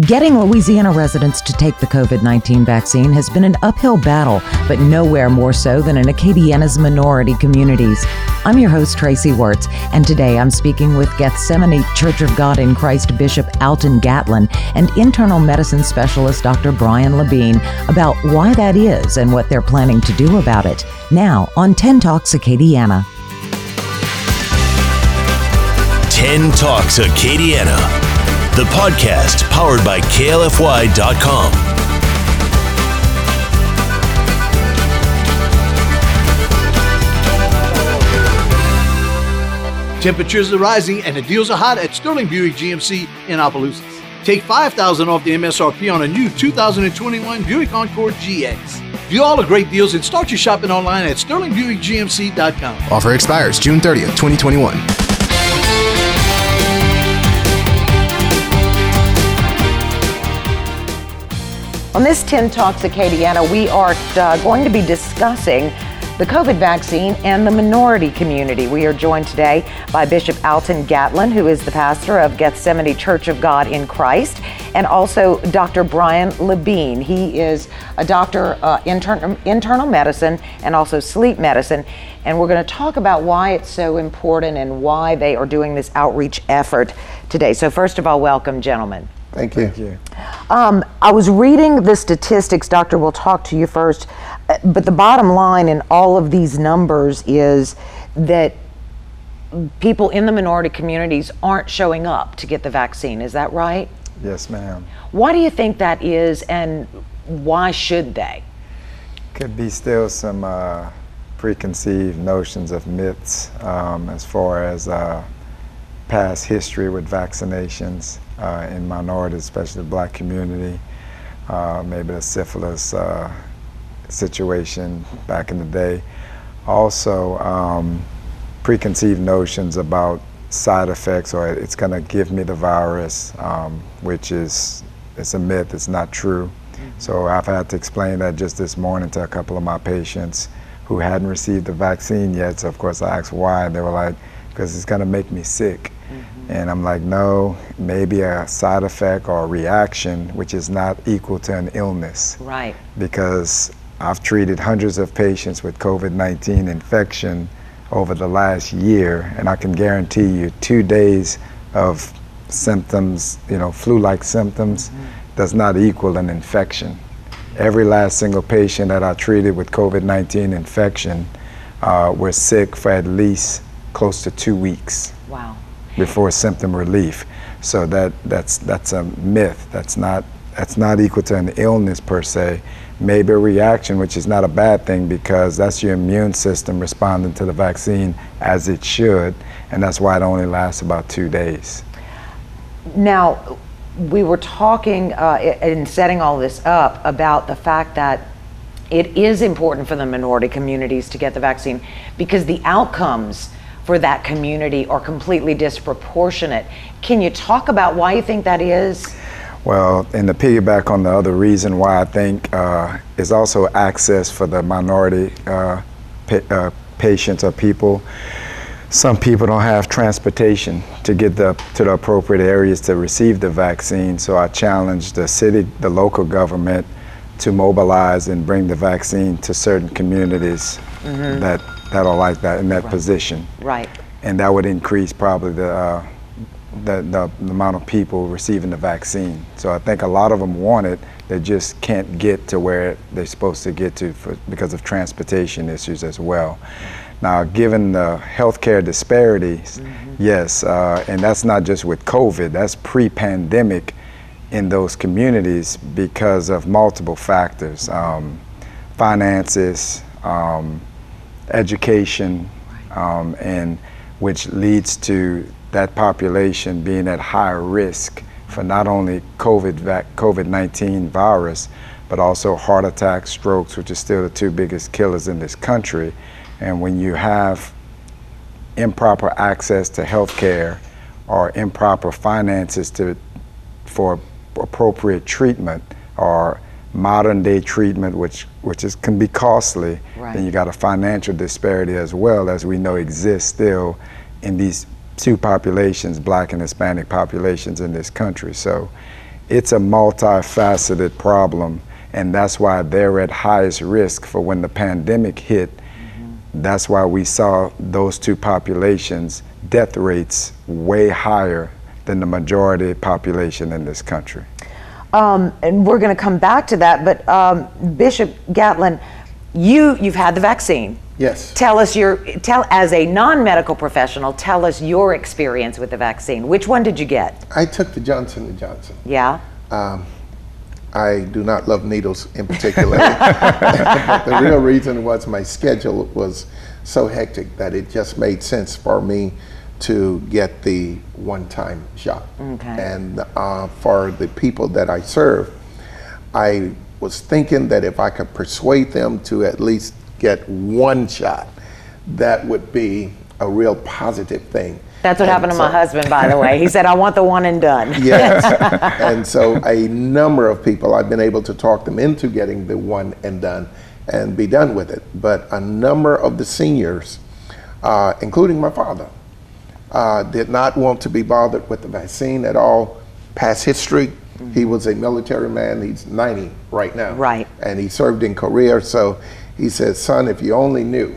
Getting Louisiana residents to take the COVID 19 vaccine has been an uphill battle, but nowhere more so than in Acadiana's minority communities. I'm your host, Tracy Wertz, and today I'm speaking with Gethsemane Church of God in Christ Bishop Alton Gatlin and internal medicine specialist Dr. Brian Labine about why that is and what they're planning to do about it. Now on 10 Talks Acadiana. 10 Talks Acadiana the podcast powered by KLFY.com. Temperatures are rising and the deals are hot at Sterling Buick GMC in Opelousas. Take 5000 off the MSRP on a new 2021 Buick Encore GX. View all the great deals and start your shopping online at sterlingbuickgmc.com. Offer expires June 30th, 2021. On this 10 Talks Acadiana, we are uh, going to be discussing the COVID vaccine and the minority community. We are joined today by Bishop Alton Gatlin, who is the pastor of Gethsemane Church of God in Christ, and also Dr. Brian Labine. He is a doctor uh, intern- internal medicine and also sleep medicine. And we're going to talk about why it's so important and why they are doing this outreach effort today. So, first of all, welcome, gentlemen. Thank you. Thank you. Um, I was reading the statistics, Doctor. We'll talk to you first. Uh, but the bottom line in all of these numbers is that people in the minority communities aren't showing up to get the vaccine. Is that right? Yes, ma'am. Why do you think that is, and why should they? Could be still some uh, preconceived notions of myths um, as far as uh, past history with vaccinations uh, in minorities, especially the black community. Uh, maybe the syphilis uh, situation back in the day. Also, um, preconceived notions about side effects or it's going to give me the virus, um, which is it's a myth. It's not true. Mm-hmm. So I've had to explain that just this morning to a couple of my patients who hadn't received the vaccine yet. So of course I asked why. and They were like, because it's going to make me sick. Mm-hmm. And I'm like, no, maybe a side effect or a reaction, which is not equal to an illness. Right. Because I've treated hundreds of patients with COVID 19 infection over the last year, and I can guarantee you two days of symptoms, you know, flu like symptoms, mm-hmm. does not equal an infection. Every last single patient that I treated with COVID 19 infection uh, were sick for at least close to two weeks. Wow before symptom relief. So that, that's, that's a myth. That's not, that's not equal to an illness per se. Maybe a reaction, which is not a bad thing because that's your immune system responding to the vaccine as it should, and that's why it only lasts about two days. Now, we were talking uh, in setting all this up about the fact that it is important for the minority communities to get the vaccine because the outcomes for that community are completely disproportionate. Can you talk about why you think that is? Well, and to piggyback on the other reason why I think uh, is also access for the minority uh, pa- uh, patients or people. Some people don't have transportation to get the, to the appropriate areas to receive the vaccine. So I challenge the city, the local government, to mobilize and bring the vaccine to certain communities mm-hmm. that that are like that in that right. position. Right. And that would increase probably the, uh, the, the, the, amount of people receiving the vaccine. So I think a lot of them want it, they just can't get to where they're supposed to get to for, because of transportation issues as well. Now, given the healthcare disparities, mm-hmm. yes, uh, and that's not just with COVID, that's pre pandemic in those communities because of multiple factors um, finances, um, education, um, and which leads to that population being at higher risk for not only COVID COVID 19 virus, but also heart attacks, strokes, which are still the two biggest killers in this country. And when you have improper access to health care or improper finances to, for appropriate treatment or modern day treatment, which which is can be costly. Right. Then you got a financial disparity as well, as we know exists still in these two populations, black and Hispanic populations in this country. So it's a multifaceted problem, and that's why they're at highest risk for when the pandemic hit. Mm-hmm. That's why we saw those two populations death rates way higher than the majority population in this country. Um, and we're going to come back to that, but um, Bishop Gatlin, you you've had the vaccine. Yes. Tell us your tell as a non-medical professional. Tell us your experience with the vaccine. Which one did you get? I took the Johnson and Johnson. Yeah. Um, I do not love needles in particular. the real reason was my schedule was so hectic that it just made sense for me to get the one-time shot. Okay. And uh, for the people that I serve, I was thinking that if I could persuade them to at least get one shot, that would be a real positive thing. That's what And happened to my husband, by the way. He said, "I want the one and done." Yes. and so a number of people, I've been able to talk them into getting the one and done and be done with it. But a number of the seniors, uh, including my father, uh, did not want to be bothered with the vaccine at all. Past history, he was a military man. He's 90 right now. Right. And he served in Korea. So he said, son, if you only knew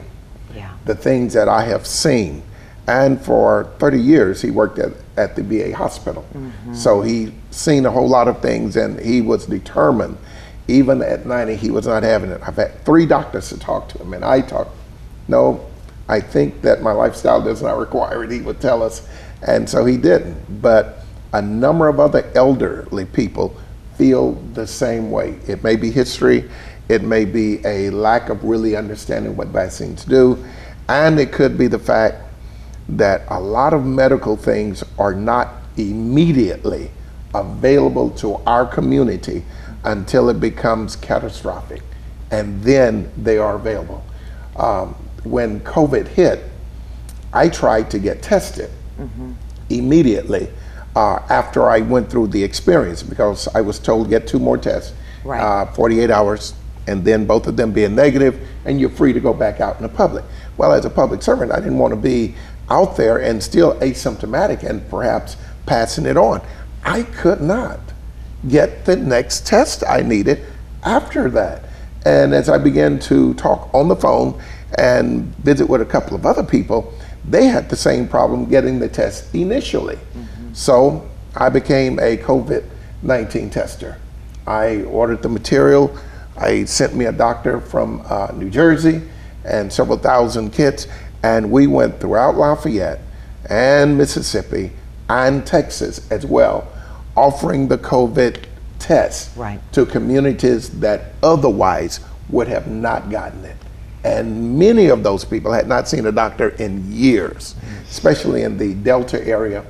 Yeah. the things that I have seen. And for 30 years, he worked at, at the VA hospital. So he seen a whole lot of things and he was determined. Even at 90, he was not having it. I've had three doctors to talk to him, and I talked, no, I think that my lifestyle does not require it, he would tell us. And so he didn't. But a number of other elderly people feel the same way. It may be history, it may be a lack of really understanding what vaccines do, and it could be the fact that a lot of medical things are not immediately available to our community until it becomes catastrophic, and then they are available. Um, when COVID hit, I tried to get tested immediately uh, after I went through the experience because I was told get two more tests, Right. uh, 48 hours, and then both of them being negative, and you're free to go back out in the public. Well, as a public servant, I didn't want to be out there and still asymptomatic and perhaps passing it on. I could not get the next test I needed after that. And as I began to talk on the phone and visit with a couple of other people, they had the same problem getting the test initially. So I became a COVID 19 tester. I ordered the material. I sent me a doctor from uh, New Jersey and several thousand kits, and we went throughout Lafayette and Mississippi and Texas as well, offering the COVID test Right. to communities that otherwise would have not gotten it. And many of those people had not seen a doctor in years, especially in the Delta area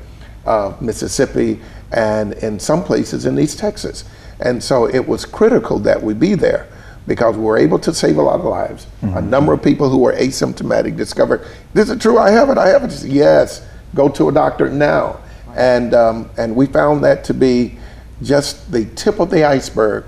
of Mississippi and in some places in East Texas. And so it was critical that we be there because we were able to save a lot of lives. A number of people who were asymptomatic discovered, this is true, I have it, I have it. Yes, go to a doctor now. And, um, and we found that to be just the tip of the iceberg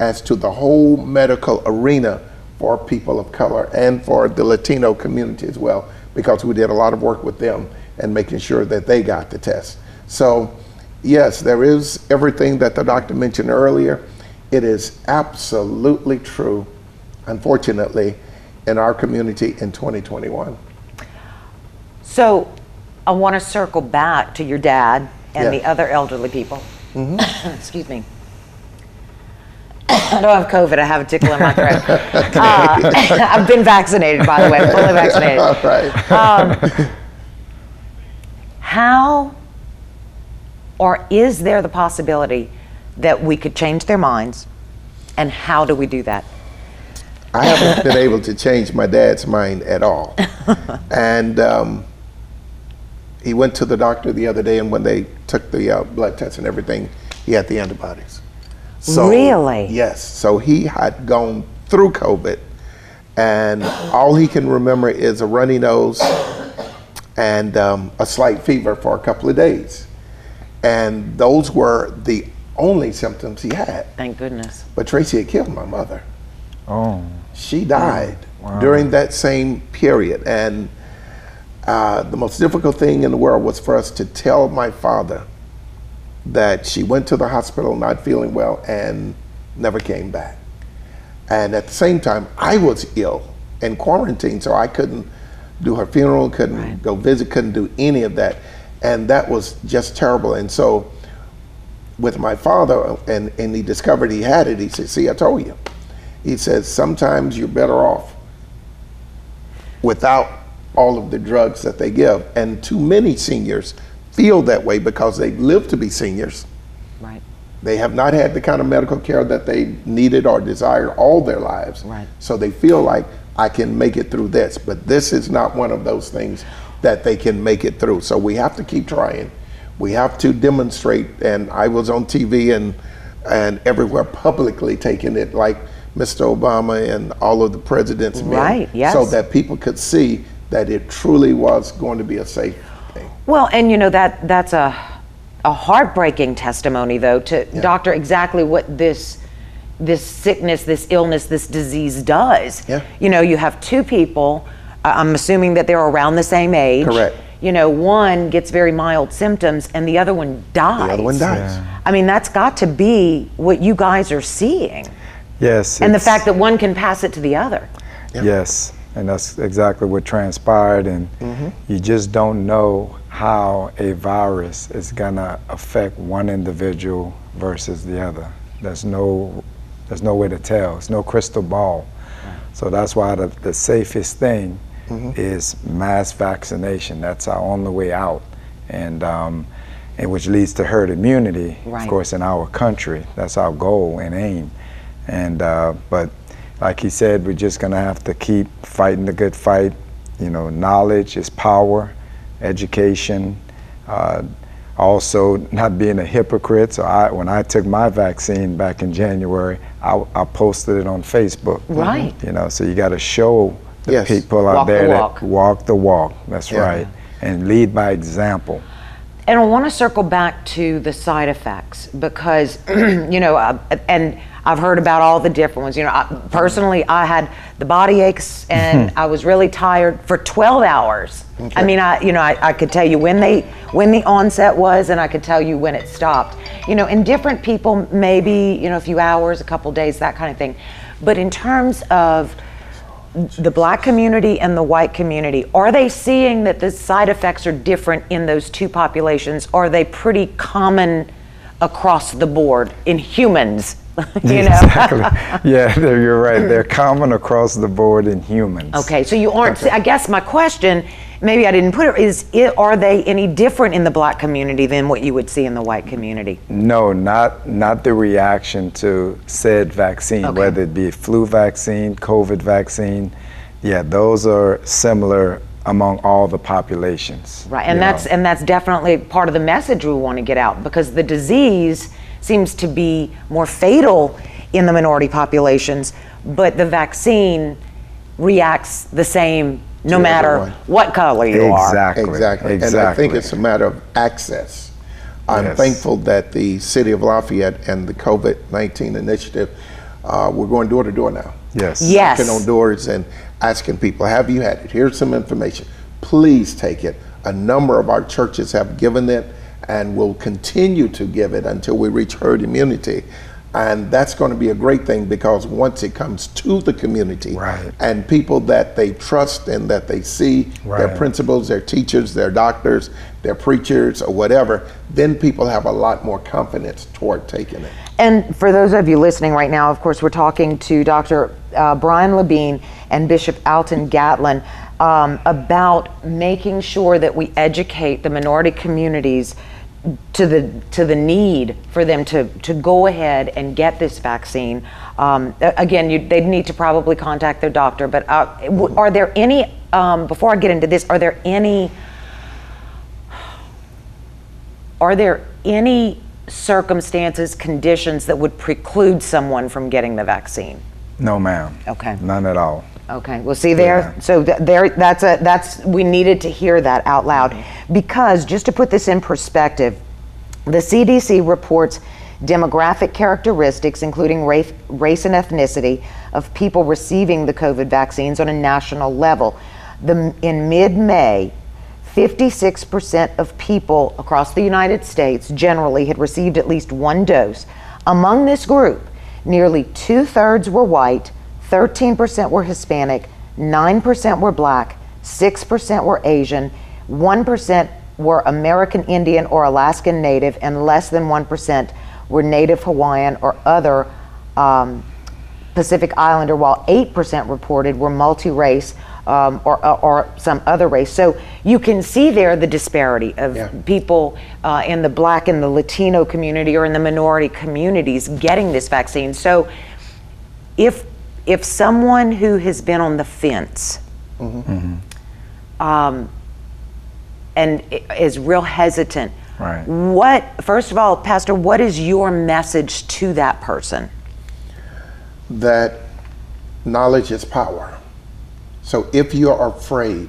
as to the whole medical arena for people of color and for the Latino community as well, because we did a lot of work with them and making sure that they got the test. So, yes, there is everything that the doctor mentioned earlier. It is absolutely true, unfortunately, in our community in 2021. So, I want to circle back to your dad and Yeah. the other elderly people. Mm-hmm. Excuse me. I don't have COVID. I have a tickle in my throat. Uh, I've been vaccinated, by the way, fully vaccinated. All right. How or is there the possibility that we could change their minds? And how do we do that? I haven't been able to change my dad's mind at all. and um, he went to the doctor the other day, and when they took the uh, blood test and everything, he had the antibodies. Really? Yes. So he had gone through COVID, and all he can remember is a runny nose and um, a slight fever for a couple of days. And those were the only symptoms he had. Thank goodness. But Tracy had killed my mother Oh, she died during that same period. And uh, the most difficult thing in the world was for us to tell my father that she went to the hospital not feeling well and never came back. And at the same time, I was ill and quarantined, so I couldn't do her funeral, couldn't Right. go visit, couldn't do any of that. And that was just terrible. And so, with my father, and, and he discovered he had it, he said, See, I told you. He says, Sometimes you're better off without all of the drugs that they give. And too many seniors feel that way because they live to be seniors. Right. They have not had the kind of medical care that they needed or desired all their lives. Right. So they feel like I can make it through this, but this is not one of those things that they can make it through. So we have to keep trying. We have to demonstrate. And I was on TV and and everywhere publicly taking it, like Mr. Obama and all of the presidents. men, Right, yes. So that people could see that it truly was going to be a safe. Well, and you know that that's a a heartbreaking testimony, though, to doctor exactly what this this sickness, this illness, this disease does. Yeah. You know, you have two people. I- I'm assuming that they're around the same age. Correct. You know, one gets very mild symptoms, and the other one dies. The other one dies. I mean, that's got to be what you guys are seeing, Yes. and the fact that one can pass it to the other. Yes, and that's exactly what transpired. And you just don't know how a virus is gonna affect one individual versus the other. There's no, there's no way to tell. It's no crystal ball. So that's why the, the safest thing is mass vaccination. That's our only way out, and um, and which leads to herd immunity. Right. Of course, in our country, that's our goal and aim. And uh, but like he said, we're just gonna have to keep fighting the good fight. You know, knowledge is power, education. Uh, also, not being a hypocrite. So, I, when I took my vaccine back in January, I, I posted it on Facebook. Right. You know, so you got to show the Yes. people out Walk the there walk. that walk the walk. That's Yeah. right, and lead by example. And I want to circle back to the side effects because, you know, uh, and I've heard about all the different ones. You know, I, personally, I had the body aches and I was really tired for 12 hours. I mean, I, you know, I, I could tell you when they, when the onset was, and I could tell you when it stopped. You know, in different people, maybe you know, a few hours, a couple days, that kind of thing. But in terms of the black community and the white community, are they seeing that the side effects are different in those two populations? Are they pretty common across the board in humans? you know? Exactly. yeah, you're right. They're common across the board in humans. Okay, so you aren't. I guess my question, maybe I didn't put it, is it, are they any different in the black community than what you would see in the white community? No, not not the reaction to said vaccine, Okay. whether it be flu vaccine, COVID vaccine. Yeah, those are similar among all the populations. Right, and that's know. and that's definitely part of the message we want to get out because the disease seems to be more fatal in the minority populations, but the vaccine reacts the same no To matter everyone. what color you are. Exactly. Exactly. Exactly. And I think it's a matter of access. I'm Yes. thankful that the city of Lafayette and the COVID 19 initiative, uh, we're going door to door now. yes. Yes. Knocking on doors and asking people, have you had it? Here's some information. Please take it. A number of our churches have given it and will continue to give it until we reach herd immunity. And that's going to be a great thing because once it comes to the community Right. and people that they trust and that they see, their Right. principals, their teachers, their doctors, their preachers, or whatever, then people have a lot more confidence toward taking it. And for those of you listening right now, of course, we're talking to Dr. Uh, Brian Labine and Bishop Alton Gatlin um, about making sure that we educate the minority communities to the to the need for them to to go ahead and get this vaccine. Um, again, you, they need to probably contact their doctor. But uh, w- are there any? Um, before I get into this, are there any? Are there any circumstances, conditions that would preclude someone from getting the vaccine? No, ma'am. Okay. None at all. Okay, well, see there, so th- there, that's a, that's, we needed to hear that out loud. Mm-hmm. Because, just to put this in perspective, the CDC reports demographic characteristics, including race, race and ethnicity, of people receiving the COVID vaccines on a national level. The, in mid May, 56% of people across the United States generally had received at least one dose. Among this group, nearly two thirds were white, 13% were Hispanic, 9% were black, 6% were Asian, 1% were American Indian or Alaskan Native, and less than 1% were Native Hawaiian or other um, Pacific Islander, while 8% reported were multi race um, or, or, some other race. So you can see there the disparity of Yeah. people uh, in the black and the Latino community or in the minority communities getting this vaccine. So if if someone who has been on the fence um, and is real hesitant, Right. what first of all, Pastor, what is your message to that person? that knowledge is power. So if you are afraid,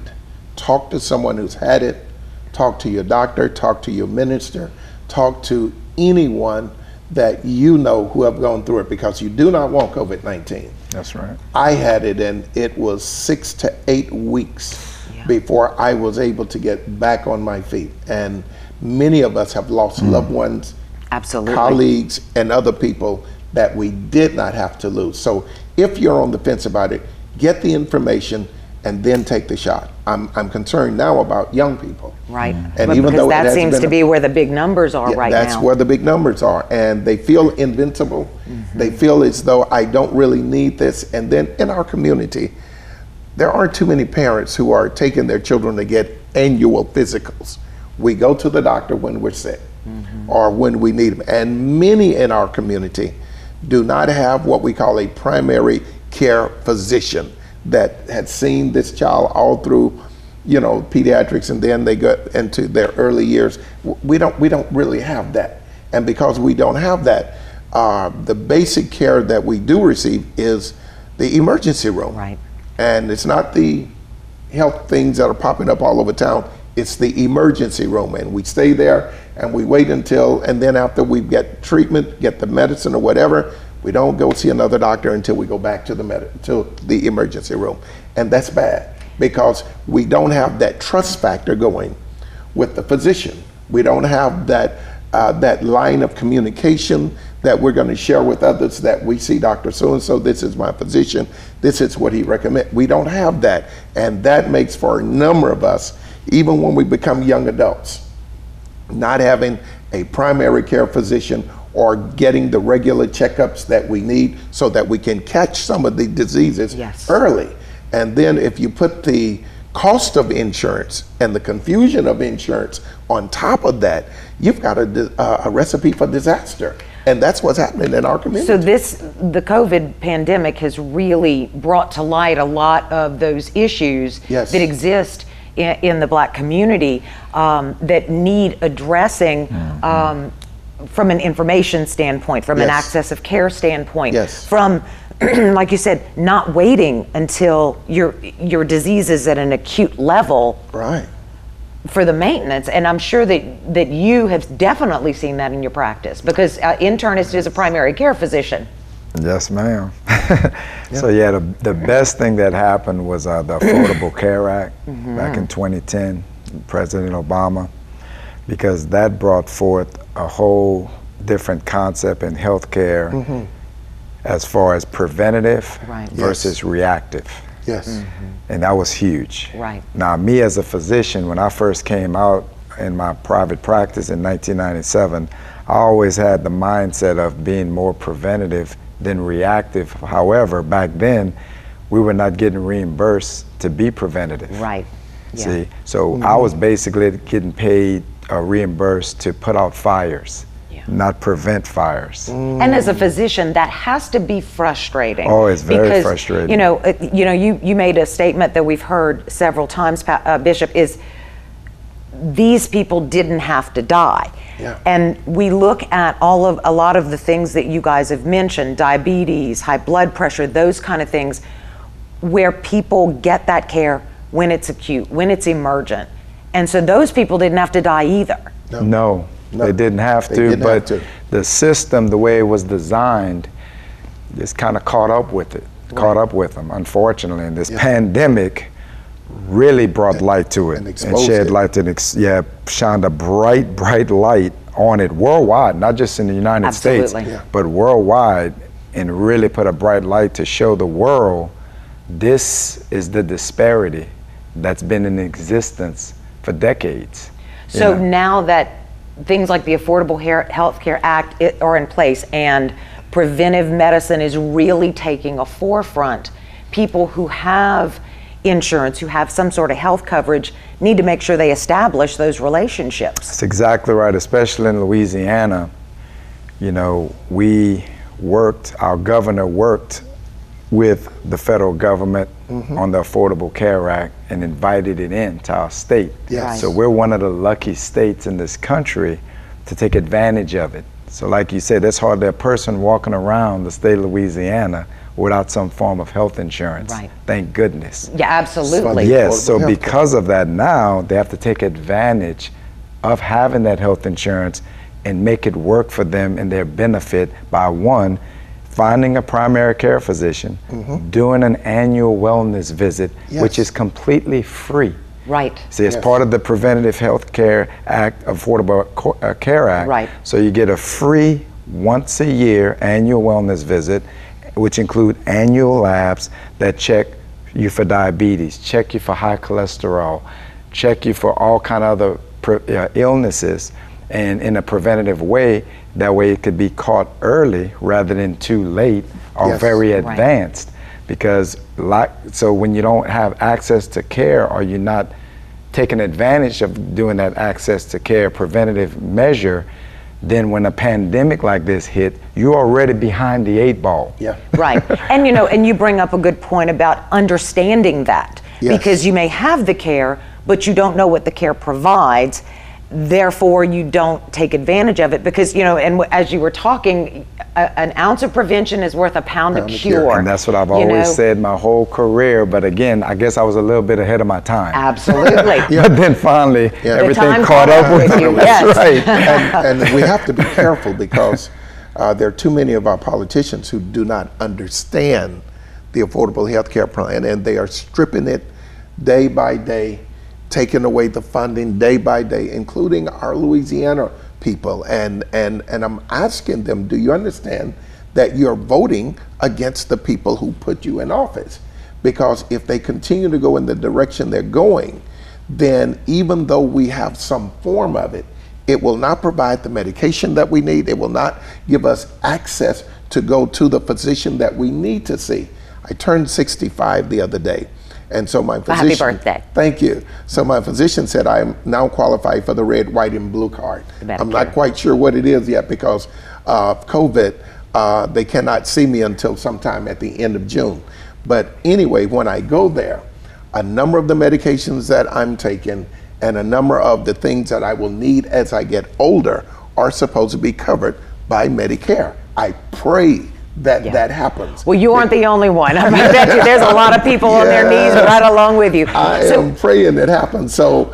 talk to someone who's had it, talk to your doctor, talk to your minister, talk to anyone that you know who have gone through it because you do not want COVID 19. That's right. I had it and it was six to eight weeks Yeah. before I was able to get back on my feet. And many of us have lost hmm. loved ones, Absolutely. colleagues, and other people that we did not have to lose. So if you're on the fence about it, get the information and then take the shot. I'm, I'm concerned now about young people. Right. Mm. And But even because though that seems been to a- be where the big numbers are Yeah, right that's now. where the big numbers are, and they feel invincible. Mm-hmm. They feel as though I don't really need this. And then in our community, there aren't too many parents who are taking their children to get annual physicals. We go to the doctor when we're sick mm-hmm. or when we need them. And many in our community do not have what we call a primary care physician that had seen this child all through, you know, pediatrics and then they got into their early years. We don't, we don't really have that. And because we don't have that, uh, the basic care that we do receive is the emergency room. Right. And it's not the health things that are popping up all over town. It's the emergency room, and we stay there and we wait until, and then after we get treatment, get the medicine or whatever, we don't go see another doctor until we go back to the med- to the emergency room, and that's bad because we don't have that trust factor going with the physician. We don't have that uh, that line of communication that we're going to share with others that we see Dr. So and so. This is my physician. This is what he recommends. We don't have that, and that makes for a number of us, even when we become young adults, not having a primary care physician or getting the regular checkups that we need so that we can catch some of the diseases Yes. early. And then if you put the cost of insurance and the confusion of insurance on top of that, you've got a, uh, a recipe for disaster. And that's what's happening in our community. So this, the COVID pandemic has really brought to light a lot of those issues Yes. that exist in, in the black community um, that need addressing um, from an information standpoint, from an access of care standpoint, Yes. from like you said, not waiting until your your disease is at an acute level right. for the maintenance and i'm sure that that you have definitely seen that in your practice because uh, internist is a primary care physician Yes, ma'am. So yeah, the, the best thing that happened was uh, the Affordable Care Act back in 2010, President Obama, because that brought forth a whole different concept in healthcare mm-hmm. as far as preventative Right. Yes. versus reactive. Yes. Mm-hmm. And that was huge. Right. Now, me as a physician, when I first came out in my private practice in 1997, I always had the mindset of being more preventative than reactive. However, back then, we were not getting reimbursed to be preventative. right yeah. See, so I mm-hmm. was basically getting paid uh, reimbursed to put out fires, Yeah. not prevent fires. and as a physician that has to be frustrating Oh, it's very because, frustrating. you know uh, you know you you made a statement that we've heard several times uh, bishop is these people didn't have to die Yeah. and we look at all of a lot of the things that you guys have mentioned diabetes high blood pressure those kind of things where people get that care when it's acute when it's emergent and so those people didn't have to die either No, No. they didn't have They to, didn't but have to. the system, the way it was designed, just kind of caught up with it, caught up with them, unfortunately. And this pandemic really brought light to it and and, shed it. light and ex- yeah, shined a bright, bright light on it worldwide, not just in the United States, Yeah. but worldwide, and really put a bright light to show the world this is the disparity that's been in existence for decades. you So know. now that things like the Affordable Health Care Act are in place and preventive medicine is really taking a forefront, people who have insurance, who have some sort of health coverage, need to make sure they establish those relationships. That's exactly right, especially in Louisiana. You know, we worked, our governor worked with the federal government mm-hmm. on the Affordable Care Act and invited it into our state. Yes. Right. So we're one of the lucky states in this country to take advantage of it. So, like you said, there's hardly a person walking around the state of Louisiana without some form of health insurance. Right. Thank goodness. Yeah, absolutely. Yes, so because of that, now they have to take advantage of having that health insurance and make it work for them and their benefit by one, finding a primary care physician, doing an annual wellness visit, which is completely free. Right. See, it's Yes. part of the Preventative Health Care Act, Affordable uh, Care Act. Right. So you get a free once a year annual wellness visit, which include annual labs that check you for diabetes, check you for high cholesterol, check you for all kind of other pre- uh, illnesses, and in a preventative way. That way, it could be caught early rather than too late or Yes. very Right. advanced because like so when you don't have access to care or you're not taking advantage of doing that access to care preventative measure then when a pandemic like this hit you're already behind the eight ball Yeah. Right. And you know, and you bring up a good point about understanding that Yes. because you may have the care, but you don't know what the care provides. Therefore, you don't take advantage of it because, you know, and as you were talking, a, an ounce of prevention is worth a pound, of Pound of cure. cure. and that's what i've You always know? said my whole career but again i guess i was a little bit ahead of my time Absolutely. but then finally Yeah. Everything time caught caught up up with with me you, that's yes. right and, and we have to be careful because uh, there are too many of our politicians who do not understand the Affordable Health Care Plan, and they are stripping it day by day, taking away the funding day by day, including our Louisiana people. And, and, and I'm asking them, do you understand that you're voting against the people who put you in office? Because if they continue to go in the direction they're going, then even though we have some form of it, it will not provide the medication that we need. It will not give us access to go to the physician that we need to see. I turned 65 the other day. And so my happy physician. birthday. Thank you. So my physician said I am now qualified for the red, white, and blue card. I'm not quite sure what it is yet because of COVID. Uh, they cannot see me until sometime at the end of June. But anyway, when I go there, a number of the medications that I'm taking and a number of the things that I will need as I get older are supposed to be covered by Medicare. I pray that that happens. Well, you aren't the only one. I bet you there's a lot of people on their knees right along with you. I So- am praying it happens. So,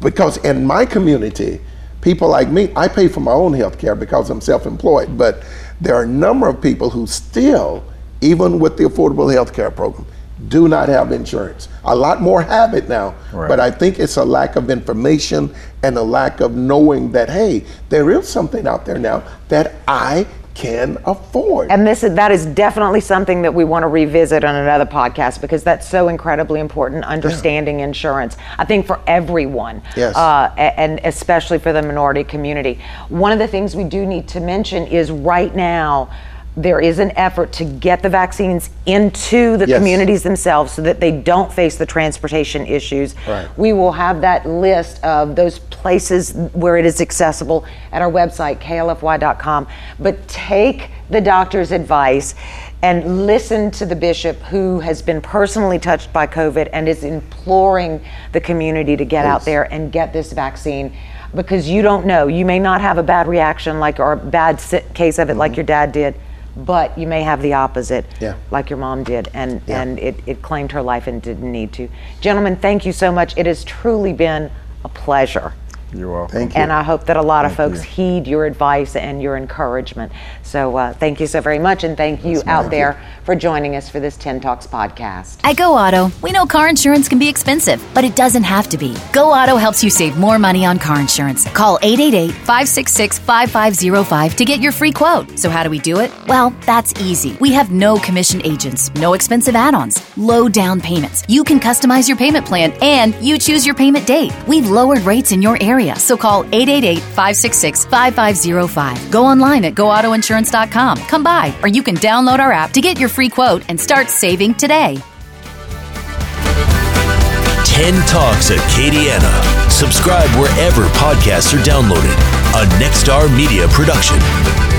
because in my community, people like me, I pay for my own health care because I'm self employed, but there are a number of people who still, even with the Affordable Health Care Program, do not have insurance. A lot more have it now, Right. but I think it's a lack of information and a lack of knowing that, hey, there is something out there now that I can afford. And this is, that is definitely something that we want to revisit on another podcast because that's so incredibly important. Understanding insurance, I think for everyone, Yes. uh, and especially for the minority community. One of the things we do need to mention is right now. There is an effort to get the vaccines into the Yes. communities themselves so that they don't face the transportation issues. Right. We will have that list of those places where it is accessible at our website, klfy.com. But take the doctor's advice and listen to the bishop who has been personally touched by COVID and is imploring the community to get out there and get this vaccine because you don't know. You may not have a bad reaction like or a bad case of it like mm-hmm. your dad did. But you may have the opposite, Yeah. like your mom did, and, Yeah. and it, it claimed her life and didn't need to. Gentlemen, thank you so much. It has truly been a pleasure. You're welcome. Thank you. And I hope that a lot of folks you. heed your advice and your encouragement. So uh, thank you so very much. And thank you out there for joining us for this 10 Talks podcast. At Go Auto, we know car insurance can be expensive, but it doesn't have to be. Go Auto helps you save more money on car insurance. Call 888 566 5505 to get your free quote. So, how do we do it? Well, that's easy. We have no commission agents, no expensive add ons, low down payments. You can customize your payment plan and you choose your payment date. We've lowered rates in your area, so call 888 566 5505. Go online at goautoinsurance.com. Come by, or you can download our app to get your free quote and start saving today. 10 Talks at Acadiana. Subscribe wherever podcasts are downloaded. A Nexstar Media production.